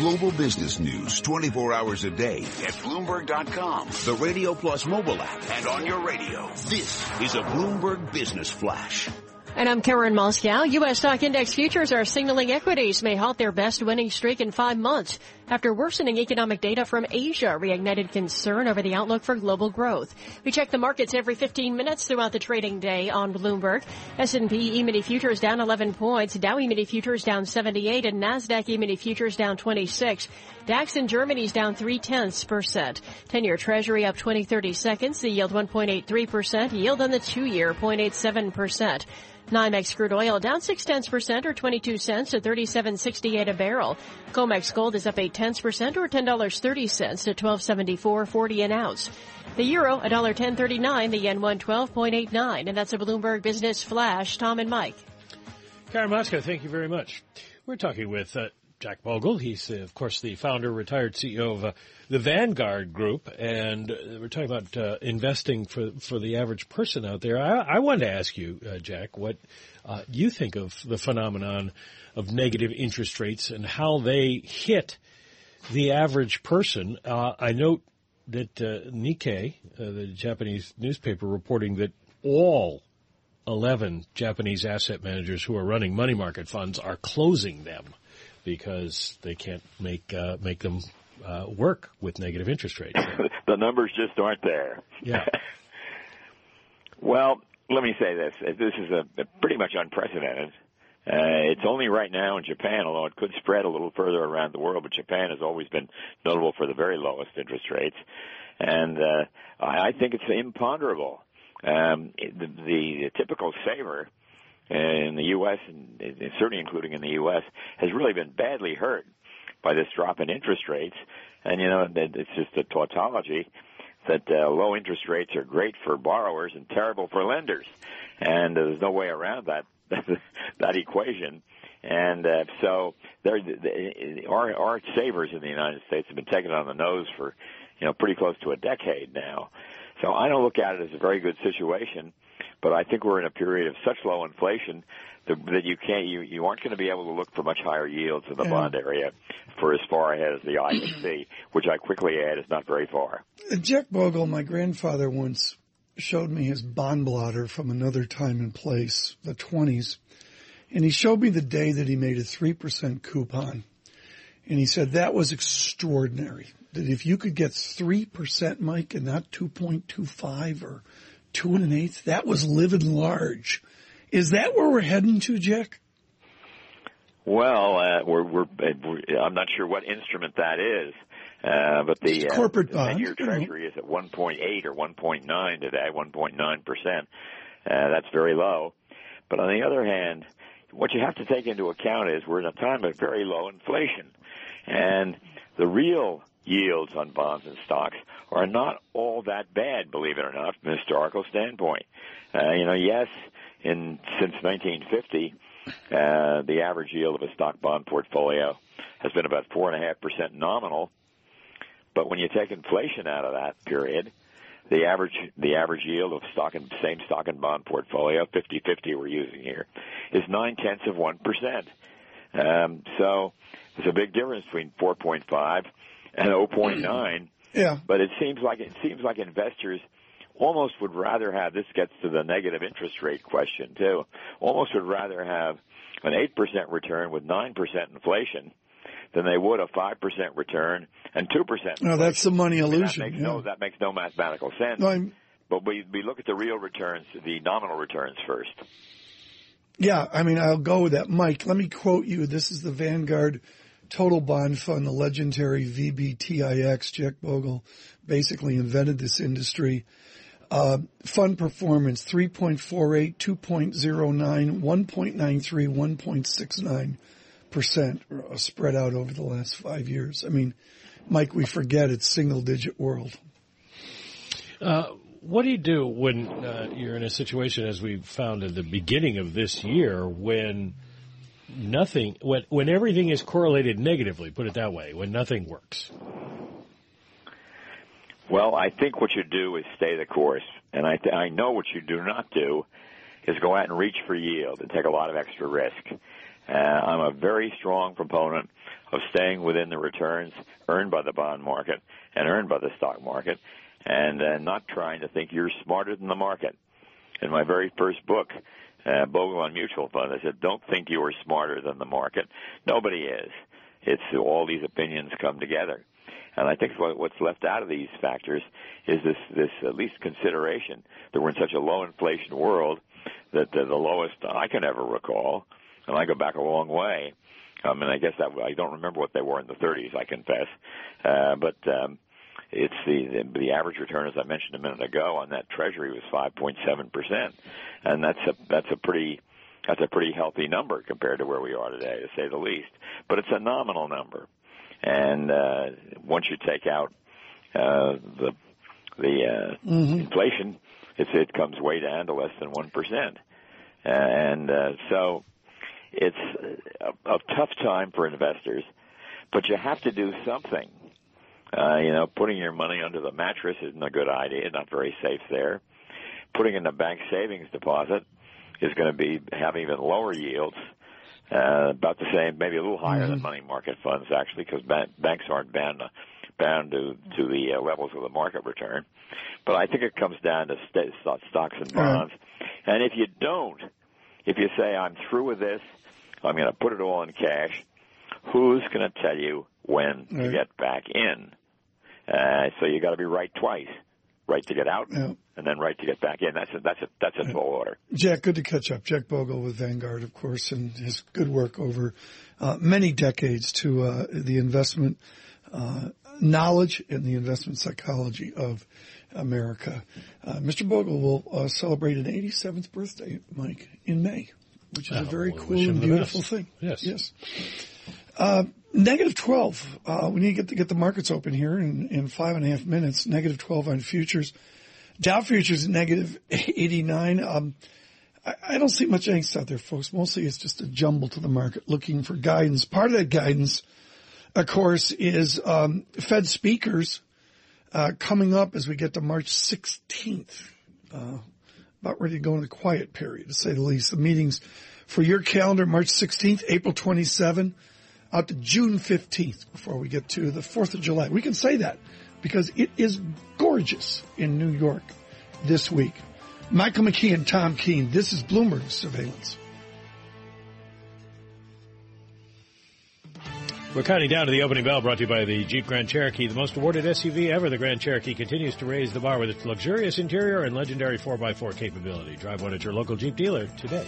Global business news 24 hours a day at Bloomberg.com, the Radio Plus mobile app, and on your radio. This is a Bloomberg Business Flash. And I'm Karen Moskow. U.S. stock index futures are signaling equities may halt their best winning streak in five months after worsening economic data from Asia reignited concern over the outlook for global growth. We check the markets every 15 minutes throughout the trading day on Bloomberg. S&P E-mini futures down 11 points, Dow E-mini futures down 78, and NASDAQ E-mini futures down 26. DAX in Germany's down three tenths percent. 10-year Treasury up 20, 30 seconds. The yield 1.83%. Yield on the two-year 0.87 percent. NYMEX crude oil down six tenths percent or 22 cents to 37.68 a barrel. COMEX gold is up eight tenths percent or $10.30 to 1274.40 an ounce. The euro, $1.1039, the yen 112.89, and that's a Bloomberg Business Flash. Tom and Mike. Karen Moskow, thank you very much. We're talking with uh, Jack Bogle. He's, uh, of course, the founder, retired CEO of uh, the Vanguard Group, and uh, we're talking about uh, investing for for the average person out there. I, I wanted to ask you, uh, Jack, what uh, you think of the phenomenon of negative interest rates and how they hit the average person. I note that Nikkei, the Japanese newspaper, reporting that all 11 Japanese asset managers who are running money market funds are closing them because they can't make uh, make them uh, work with negative interest rates. the numbers just aren't there. Yeah. well, let me say this: this is a, a pretty much unprecedented. Uh, it's only right now in Japan, although it could spread a little further around the world. But Japan has always been notable for the very lowest interest rates, and uh, I think it's imponderable. Um, the, the typical saver in the U.S. and certainly including in the U.S. has really been badly hurt by this drop in interest rates. And you know, it's just a tautology that uh, low interest rates are great for borrowers and terrible for lenders, and uh, there's no way around that that equation. And uh, so, they're, they, our our savers in the United States have been taken on the nose for you know pretty close to a decade now. So I don't look at it as a very good situation. But I think we're in a period of such low inflation that, that you can't, you, you aren't going to be able to look for much higher yields in the yeah. bond area for as far ahead as the eye can see, which I quickly add is not very far. Jack Bogle, my grandfather once showed me his bond blotter from another time and place, the 20s. And he showed me the day that he made a 3% coupon. And he said that was extraordinary. That if you could get 3%, Mike, and not 2.25 or two and an eighth. That was living large. Is that where we're heading to, Jack? Well, uh, we're, we're, we're, I'm not sure what instrument that is, uh, but the uh, corporate bond. Your Treasury is at 1.8 or 1.9 today, 1.9 percent. Uh, that's very low. But on the other hand, what you have to take into account is we're in a time of very low inflation, and the real yields on bonds and stocks are not all that bad, believe it or not, from a historical standpoint. Uh, you know, yes, in since 1950, uh, the average yield of a stock bond portfolio has been about four and a half percent nominal. But when you take inflation out of that period, the average the average yield of stock and same stock and bond portfolio, 50-50 we're using here, is nine tenths of one percent. Um, so there's a big difference between 4.5 and 0.9. Yeah. But it seems like it seems like investors almost would rather have this gets to the negative interest rate question too. Almost would rather have an 8% return with 9% inflation than they would a 5% return and 2%. No, that's the money illusion. I mean, that, makes yeah. no, that makes no mathematical sense. No, but we, we look at the real returns, the nominal returns first. Yeah, I mean, I'll go with that. Mike, let me quote you. This is the Vanguard total bond fund, the legendary VBTIX, Jack Bogle basically invented this industry. Uh, fund performance 3.48, 2.09, 1.93, 1.69 percent spread out over the last five years. I mean, Mike, we forget it's single digit world. Uh, what do you do when uh, you're in a situation, as we found at the beginning of this year, when nothing when when everything is correlated negatively, put it that way, when nothing works? Well, I think what you do is stay the course, and I th- I know what you do not do is go out and reach for yield and take a lot of extra risk. Uh, I'm a very strong proponent of staying within the returns earned by the bond market and earned by the stock market, and uh, not trying to think you're smarter than the market. In my very first book, uh, Bogle on mutual funds, I said, "Don't think you are smarter than the market. Nobody is. It's all these opinions come together." And I think what's left out of these factors is this, this at least consideration that we're in such a low inflation world that the, the lowest I can ever recall, and I go back a long way. I mean, I guess that I don't remember what they were in the 30s. I confess, uh, but um, it's the, the the average return, as I mentioned a minute ago, on that Treasury was 5.7 percent, and that's a that's a pretty that's a pretty healthy number compared to where we are today, to say the least. But it's a nominal number, and uh, once you take out uh, the the uh, mm-hmm. inflation, it's, it comes way down to less than one percent, and uh, so it's a, a tough time for investors. But you have to do something. Uh, you know, putting your money under the mattress isn't a good idea. Not very safe there. Putting in a bank savings deposit is going to be have even lower yields uh, about the same, maybe a little higher mm-hmm. than money market funds actually, because ban- banks aren't bound to, bound to to the uh, levels of the market return. But I think it comes down to st- stocks and bonds. Right. And if you don't, if you say I'm through with this, I'm going to put it all in cash. Who's going to tell you when right. to get back in? Uh, so you got to be right twice right to get out, yeah. and then right to get back in. That's a, that's a, that's a tall order. Jack, good to catch up. Jack Bogle with Vanguard, of course, and his good work over uh, many decades to uh, the investment uh, knowledge and the investment psychology of America. Uh, Mr. Bogle will uh, celebrate an 87th birthday, Mike, in May, which is oh, a very cool and beautiful thing. Yes. Yes. Uh, negative 12. Uh, we need to get, to get the markets open here in, in five and a half minutes. Negative 12 on futures. Dow futures negative 89. Um, I, I don't see much angst out there, folks. Mostly it's just a jumble to the market looking for guidance. Part of that guidance, of course, is um, Fed speakers uh, coming up as we get to March 16th. Uh, about ready to go into the quiet period, to say the least. The meetings for your calendar, March 16th, April 27th, out to June 15th before we get to the 4th of July. We can say that because it is gorgeous in New York this week. Michael McKee and Tom Keene, this is Bloomberg Surveillance. We're counting down to the opening bell brought to you by the Jeep Grand Cherokee, the most awarded SUV ever. The Grand Cherokee continues to raise the bar with its luxurious interior and legendary 4x4 capability. Drive one at your local Jeep dealer today.